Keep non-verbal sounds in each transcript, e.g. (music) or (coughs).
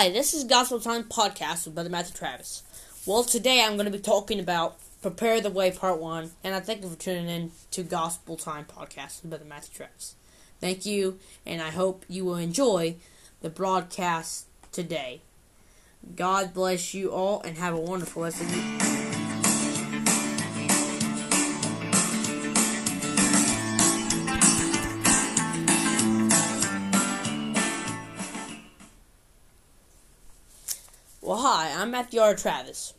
Hi, this is Gospel Time Podcast with Brother Matthew Travis. Well, today I'm going to be talking about Prepare the Way Part 1, and I thank you for tuning in to Gospel Time Podcast with Brother Matthew Travis. Thank you, and I hope you will enjoy the broadcast today. God bless you all, and have a wonderful rest of you. Well, hi, I'm Matthew R. Travis.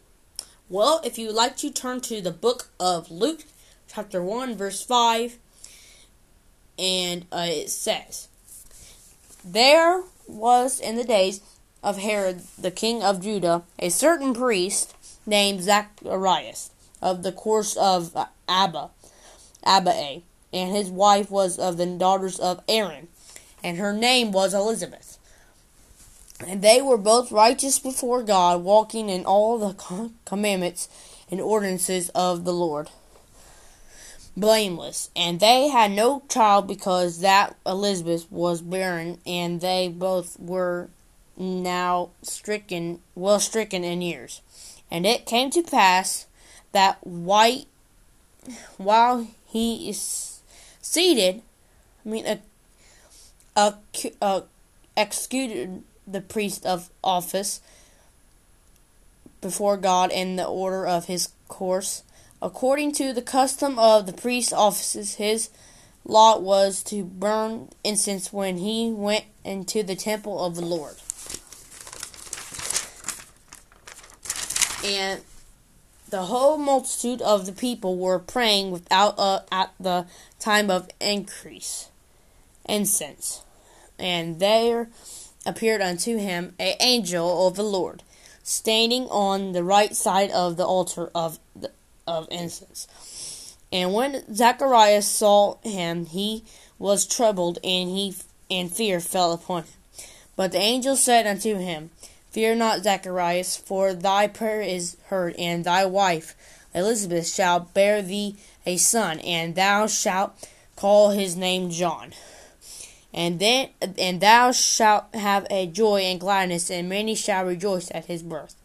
Well, if you'd like to turn to the book of Luke, chapter 1, verse 5, and uh, it says, There was in the days of Herod, the king of Judah, a certain priest named Zacharias of the course of Abba, Abba, and his wife was of the daughters of Aaron, and her name was Elizabeth. And they were both righteous before God, walking in all the (laughs) commandments and ordinances of the Lord. Blameless. And they had no child because that Elizabeth was barren, and they both were now stricken, well stricken in years. And it came to pass that white, while he is seated, I mean, a, a, a executed the priest of office before God in the order of his course. According to the custom of the priest's offices, his lot was to burn incense when he went into the temple of the Lord. And the whole multitude of the people were praying without uh, at the time of increase incense. And there appeared unto him an angel of the Lord, standing on the right side of the altar of the, of incense. And when Zacharias saw him, he was troubled, and he and fear fell upon him. But the angel said unto him, Fear not, Zacharias, for thy prayer is heard, and thy wife Elizabeth shall bear thee a son, and thou shalt call his name John and then and thou shalt have a joy and gladness, and many shall rejoice at his birth.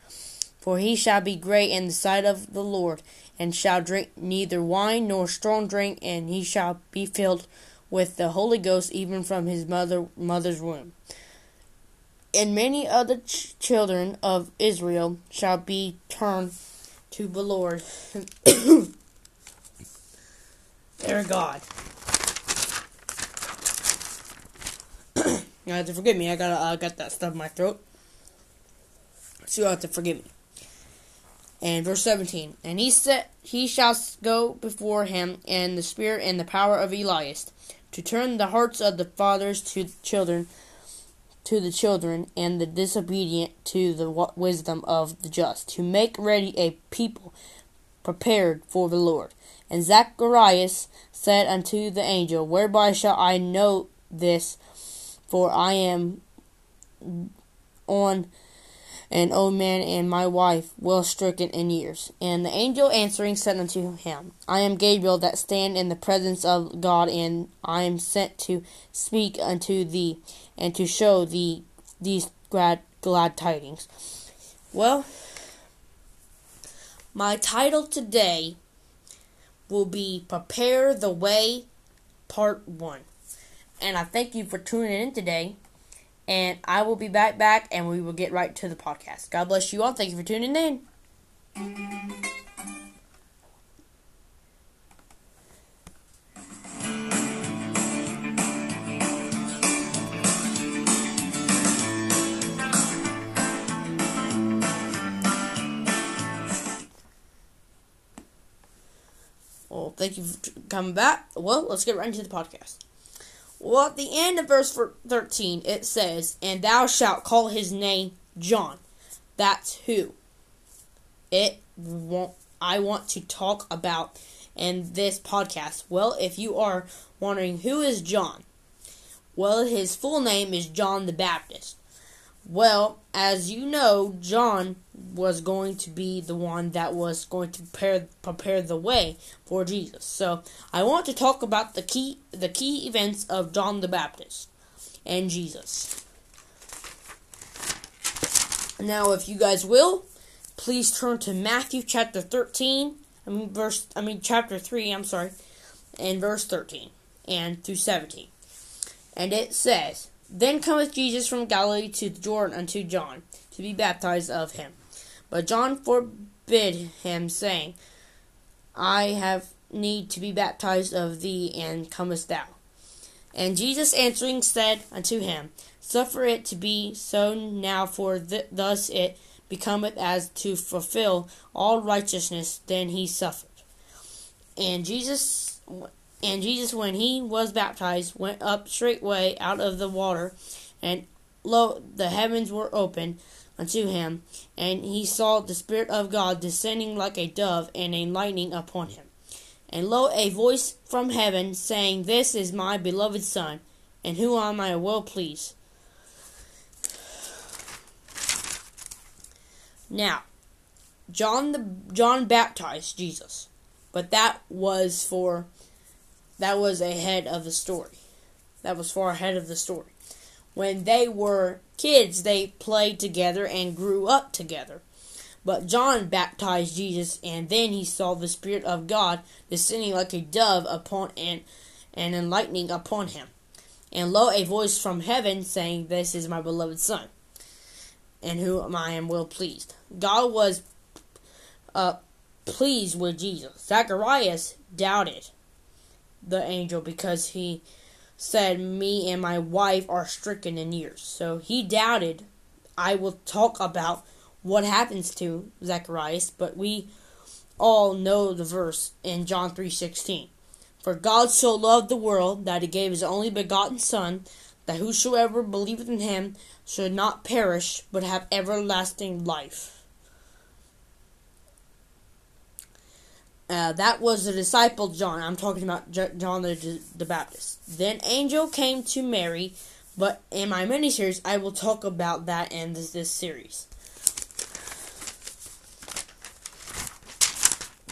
For he shall be great in the sight of the Lord, and shall drink neither wine nor strong drink, and he shall be filled with the Holy Ghost even from his mother mother's womb. And many other ch- children of Israel shall be turned to the Lord (coughs) their God. You have to forgive me. I got uh, got that stuff in my throat. So you have to forgive me. And verse 17, and he said, He shall go before him in the spirit and the power of Elias, to turn the hearts of the fathers to the children, to the children, and the disobedient to the wisdom of the just, to make ready a people prepared for the Lord. And Zacharias said unto the angel, Whereby shall I know this? For I am on an old man and my wife well stricken in years. And the angel answering said unto him, I am Gabriel that stand in the presence of God, and I am sent to speak unto thee and to show thee these glad glad tidings. Well, my title today will be Prepare the Way Part 1. And I thank you for tuning in today. And I will be back back and we will get right to the podcast. God bless you all. Thank you for tuning in. Well, thank you for coming back. Well, let's get right into the podcast. Well, at the end of verse 13, it says, And thou shalt call his name John. That's who it want, I want to talk about in this podcast. Well, if you are wondering who is John, well, his full name is John the Baptist. Well, as you know, John was going to be the one that was going to prepare prepare the way for Jesus. So I want to talk about the key the key events of John the Baptist and Jesus. Now, if you guys will, please turn to Matthew chapter 13. I mean, verse, I mean, chapter 3, I'm sorry, and verse 13 and through 17. And it says, Then cometh Jesus from Galilee to Jordan unto John, to be baptized of him. But John forbid him, saying, I have need to be baptized of thee, and comest thou? And Jesus answering said unto him, Suffer it to be so now, for th- thus it becometh as to fulfill all righteousness. Then he suffered. And Jesus, and Jesus, when he was baptized, went up straightway out of the water, and lo, the heavens were opened unto him, and he saw the Spirit of God descending like a dove and a lightning upon him. And lo, a voice from heaven saying, This is my beloved Son, and whom am I well pleased. Now, John the John baptized Jesus, but that was for that was ahead of the story. That was far ahead of the story. When they were kids, they played together and grew up together. But John baptized Jesus, and then he saw the Spirit of God descending like a dove upon and and enlightening upon him. And lo, a voice from heaven saying, This is my beloved Son, and whom I am well pleased. God was uh, pleased with Jesus. Zacharias doubted the angel because he said, Me and my wife are stricken in years. So he doubted. I will talk about what happens to Zacharias, but we all know the verse in John 3:16. For God so loved the world that he gave his only begotten son that whosoever believeth in him should not perish but have everlasting life. Uh, that was the disciple John. I'm talking about John the, the Baptist. Then angel came to Mary, but in my mini series, I will talk about that in this, this series.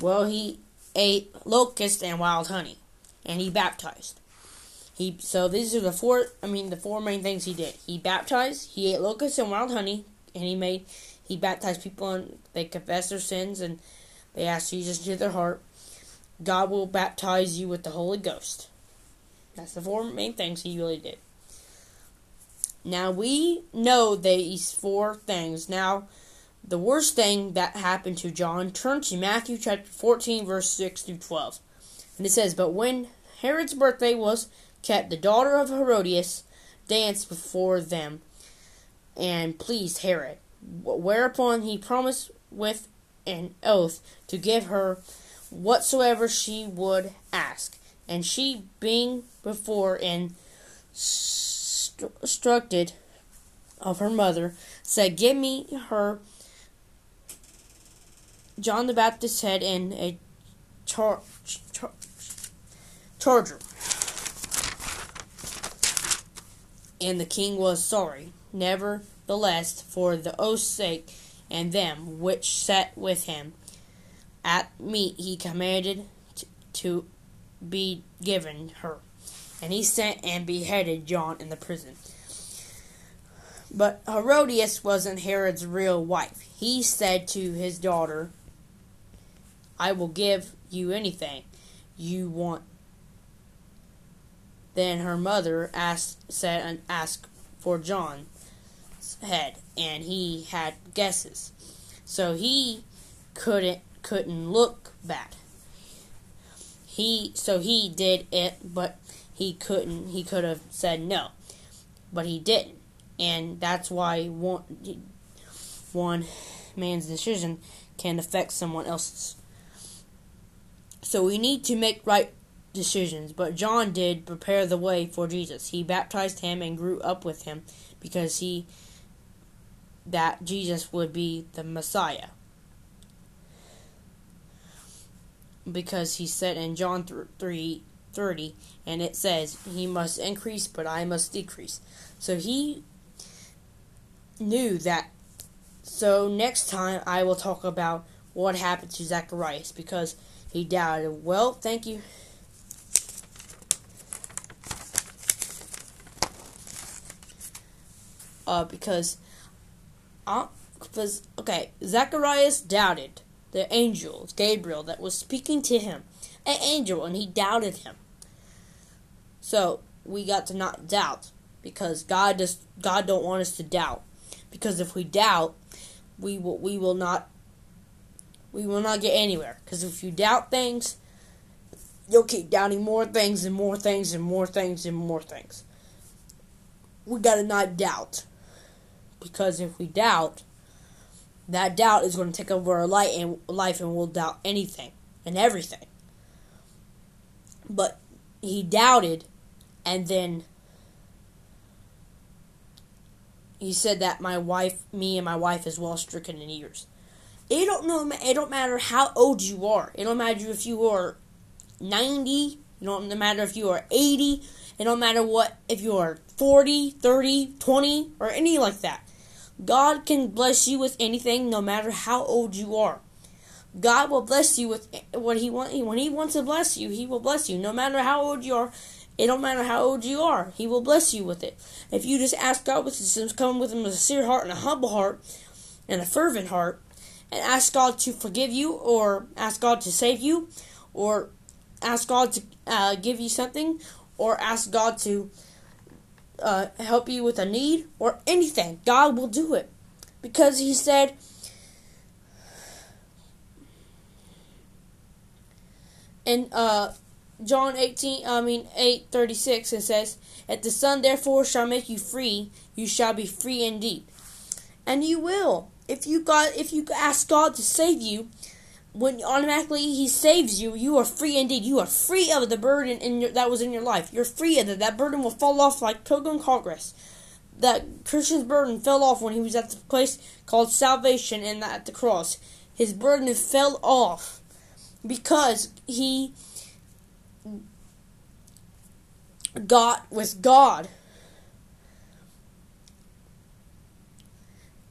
Well, he ate locust and wild honey, and he baptized. He so these are the four. I mean, the four main things he did. He baptized. He ate locusts and wild honey, and he made. He baptized people, and they confessed their sins, and they ask Jesus into their heart. God will baptize you with the Holy Ghost. That's the four main things he really did. Now we know these four things. Now, the worst thing that happened to John, turn to Matthew chapter 14, verse 6 through 12. And it says, But when Herod's birthday was kept, the daughter of Herodias danced before them and pleased Herod. Whereupon he promised with an oath to give her whatsoever she would ask. And she, being before instructed of her mother, said, Give me her John the Baptist's head in a char- char- charger. And the king was sorry. Nevertheless, for the oath's sake, and them which sat with him at meat he commanded to be given her. And he sent and beheaded John in the prison. But Herodias wasn't Herod's real wife. He said to his daughter, I will give you anything you want. Then her mother asked, said, and asked for John head, and he had guesses, so he couldn't couldn't look bad. He so he did it, but he couldn't. He could have said no, but he didn't, and that's why one one man's decision can affect someone else's. So we need to make right decisions, but John did prepare the way for Jesus. He baptized him and grew up with him because he that Jesus would be the Messiah. Because he said in John 3 30, and it says, He must increase, but I must decrease. So he knew that. So next time I will talk about what happened to Zacharias because he doubted. Well, thank you. Uh, because because okay, Zacharias doubted the angel Gabriel that was speaking to him, an angel, and he doubted him. So we got to not doubt because God just God don't want us to doubt because if we doubt, we will we will not we will not get anywhere because if you doubt things, you'll keep doubting more things and more things and more things and more things. We got to not doubt because if we doubt, that doubt is going to take over our life and life and we'll doubt anything and everything. But he doubted and then he said that my wife me and my wife is well stricken in years. It don't know it don't matter how old you are. It don't matter if you are 90, it don't matter if you are 80, it don't matter what if you are 40, 30, 20 or any like that. God can bless you with anything no matter how old you are. God will bless you with what he want when he wants to bless you, he will bless you no matter how old you are. It don't matter how old you are. He will bless you with it. If you just ask God with this, come with him with a sincere heart and a humble heart and a fervent heart and ask God to forgive you or ask God to save you or ask God to uh, give you something or ask God to uh, help you with a need or anything, God will do it. Because He said, in uh, John 18, I mean 8:36 it says, "If the Son therefore shall make you free, you shall be free indeed." And you will. If you got if you ask God to save you, when automatically he saves you, you are free indeed. You are free of the burden in your, that was in your life. You're free of it. That burden will fall off like Pilgrim Progress. That Christian's burden fell off when he was at the place called salvation and at the cross. His burden fell off because he got with God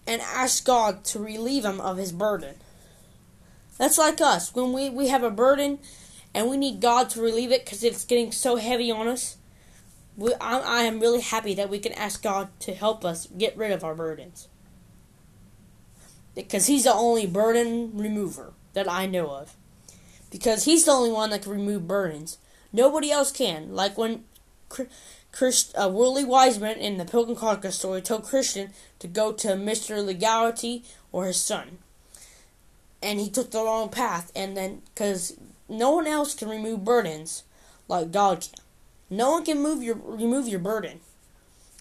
and asked God to relieve him of his burden. That's like us. When we, we have a burden and we need God to relieve it because it's getting so heavy on us, we, I, I am really happy that we can ask God to help us get rid of our burdens. Because He's the only burden remover that I know of. Because He's the only one that can remove burdens. Nobody else can. Like when Christ, Worldly Wiseman in the Pilgrim Progress story told Christian to go to Mr. Legality or his son and he took the wrong path and then because no one else can remove burdens like God can. No one can move your remove your burden.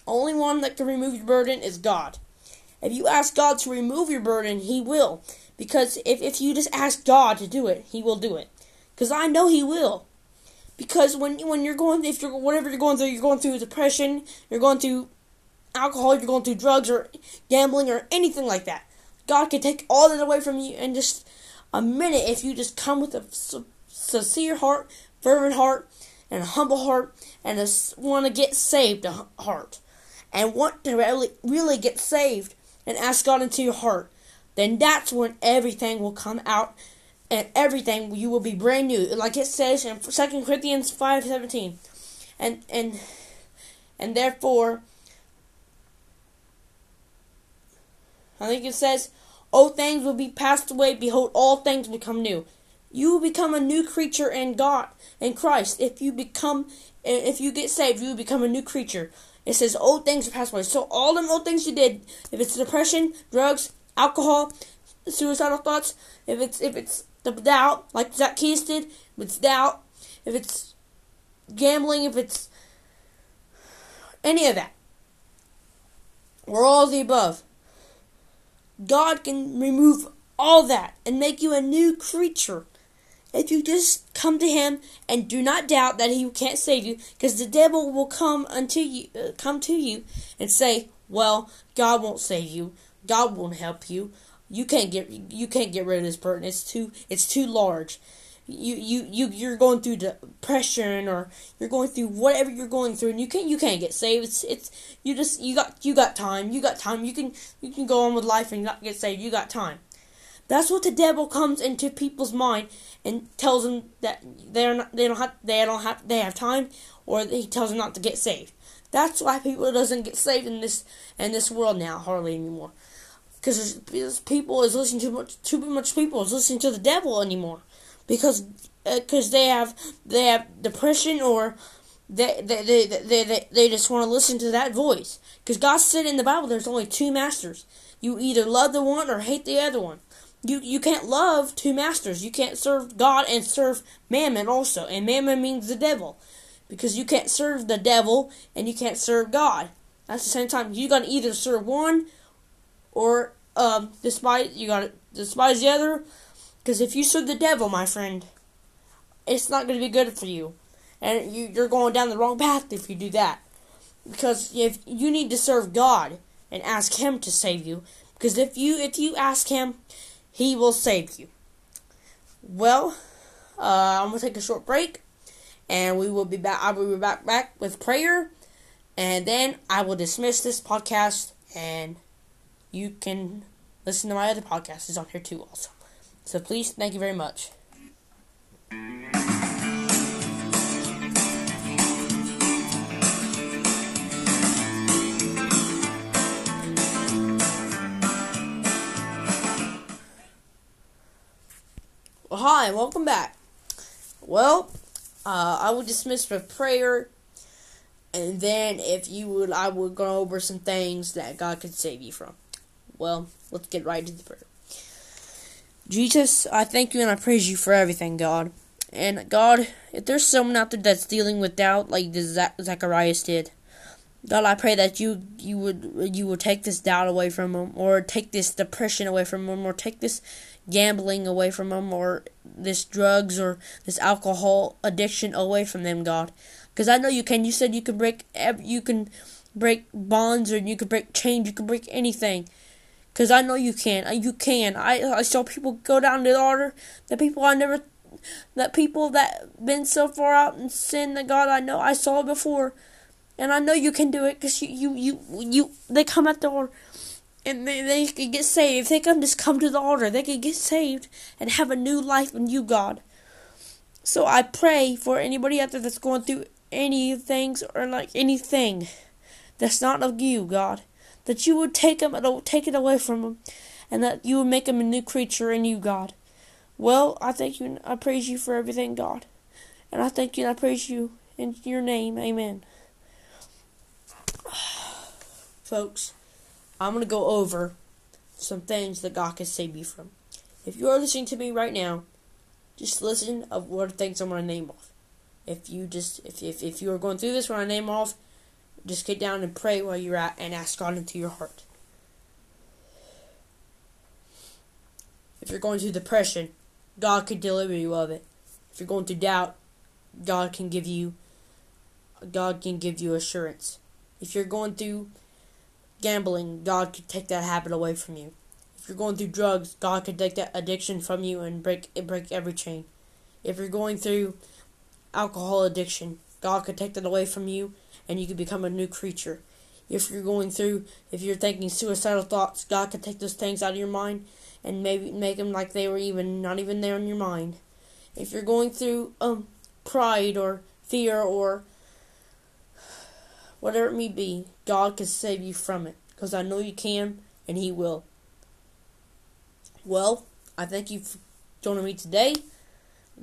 Only one that can remove your burden is God. If you ask God to remove your burden, He will. Because if, if you just ask God to do it, He will do it. Because I know He will. Because when when you're going if you're whatever you're going through, you're going through depression, you're going through alcohol, you're going through drugs or gambling or anything like that. God can take all that away from you in just a minute if you just come with a sincere heart, fervent heart, and a humble heart, and a want to get saved heart, and want to really, really get saved and ask God into your heart. Then that's when everything will come out, and everything you will be brand new, like it says in Second Corinthians five seventeen, and and and therefore I think it says, Old things will be passed away, behold, all things become new. You will become a new creature in God, in Christ. If you become, if you get saved, you will become a new creature. It says old things are passed away. So all them old things you did, if it's depression, drugs, alcohol, suicidal thoughts, if it's if it's the doubt, like Zacchaeus did, if it's doubt, if it's gambling, if it's any of that, or all of the above, God can remove all that and make you a new creature. If you just come to Him and do not doubt that He can't save you, because the devil will come unto you, uh, come to you, and say, "Well, God won't save you. God won't help you. You can't get you can't get rid of this burden. It's too it's too large you you you you're going through depression or you're going through whatever you're going through and you can't you can't get saved. It's it's you just you got you got time. You got time. You can you can go on with life and not get saved. You got time. That's what the devil comes into people's mind and tells them that they're not they don't have they don't have they have time or he tells them not to get saved. That's why people doesn't get saved in this in this world now hardly anymore. Because people is listening too much too much people is listening to the devil anymore because because uh, they have they have depression or they they they they, they, they just want to listen to that voice. Because God said in the Bible there's only two masters. You either love the one or hate the other one. You you can't love two masters. You can't serve God and serve mammon also. And mammon means the devil. Because you can't serve the devil and you can't serve God. At the same time you got to either serve one or um, despise you gotta despise the other. Because if you serve the devil, my friend, it's not going to be good for you, and you, you're going down the wrong path if you do that. Because if you need to serve God and ask Him to save you, because if you if you ask Him, He will save you. Well, uh, I'm gonna take a short break, and we will be back. I will be back back with prayer, and then I will dismiss this podcast and you can listen to my other podcast on here too also. So please, thank you very much. Hi, welcome back. Well, uh, I will dismiss with prayer, and then if you would, I will go over some things that God could save you from. Well, let's get right into the prayer. Jesus, I thank you and I praise you for everything, God. And God, if there's someone out there that's dealing with doubt, like Zacharias did, God, I pray that you you would you would take this doubt away from them, or take this depression away from them, or take this gambling away from them, or this drugs or this alcohol addiction away from them, God. Because I know you can. You said you can break you can break bonds, or you can break chains, you can break anything. Cause I know you can. You can. I I saw people go down to the altar. The people I never, that people that been so far out in sin that God I know I saw before, and I know you can do it. Cause you you you you they come at the altar, and they they can get saved. They can just come to the altar. They can get saved and have a new life in you, God. So I pray for anybody out there that's going through any things or like anything that's not of you, God that you would take him take it away from him, and that you would make him a new creature in you, God. Well, I thank you and I praise you for everything, God. And I thank you and I praise you in your name. Amen. (sighs) Folks, I'm going to go over some things that God can save you from. If you are listening to me right now, just listen of what things I'm going to name off. If you just if if, if you are going through this when I name off, just get down and pray while you're at and ask God into your heart. If you're going through depression, God can deliver you of it. If you're going through doubt, God can give you God can give you assurance. If you're going through gambling, God can take that habit away from you. If you're going through drugs, God can take that addiction from you and break break every chain. If you're going through alcohol addiction, God can take that away from you and you can become a new creature. If you're going through, if you're thinking suicidal thoughts, God can take those things out of your mind and maybe make them like they were even not even there in your mind. If you're going through um pride or fear or whatever it may be, God can save you from it because I know you can and He will. Well, I thank you for joining me today.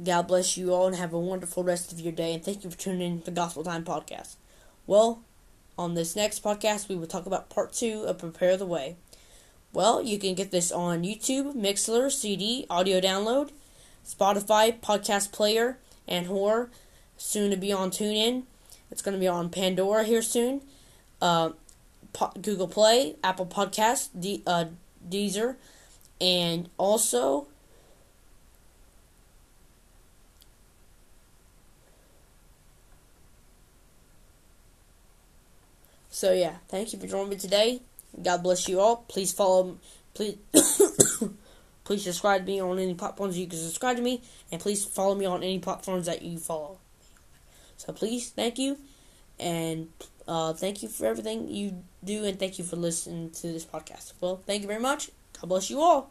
God bless you all and have a wonderful rest of your day. And thank you for tuning in to the Gospel Time Podcast. Well, on this next podcast, we will talk about part two of Prepare the Way. Well, you can get this on YouTube, Mixlr, CD, audio download, Spotify, podcast player, and horror. Soon to be on TuneIn. It's going to be on Pandora here soon. Uh, po- Google Play, Apple Podcast, D- uh, Deezer, and also So yeah, thank you for joining me today. God bless you all. Please follow, please, (coughs) please subscribe to me on any platforms you can subscribe to me, and please follow me on any platforms that you follow. So please, thank you, and uh, thank you for everything you do, and thank you for listening to this podcast. Well, thank you very much. God bless you all.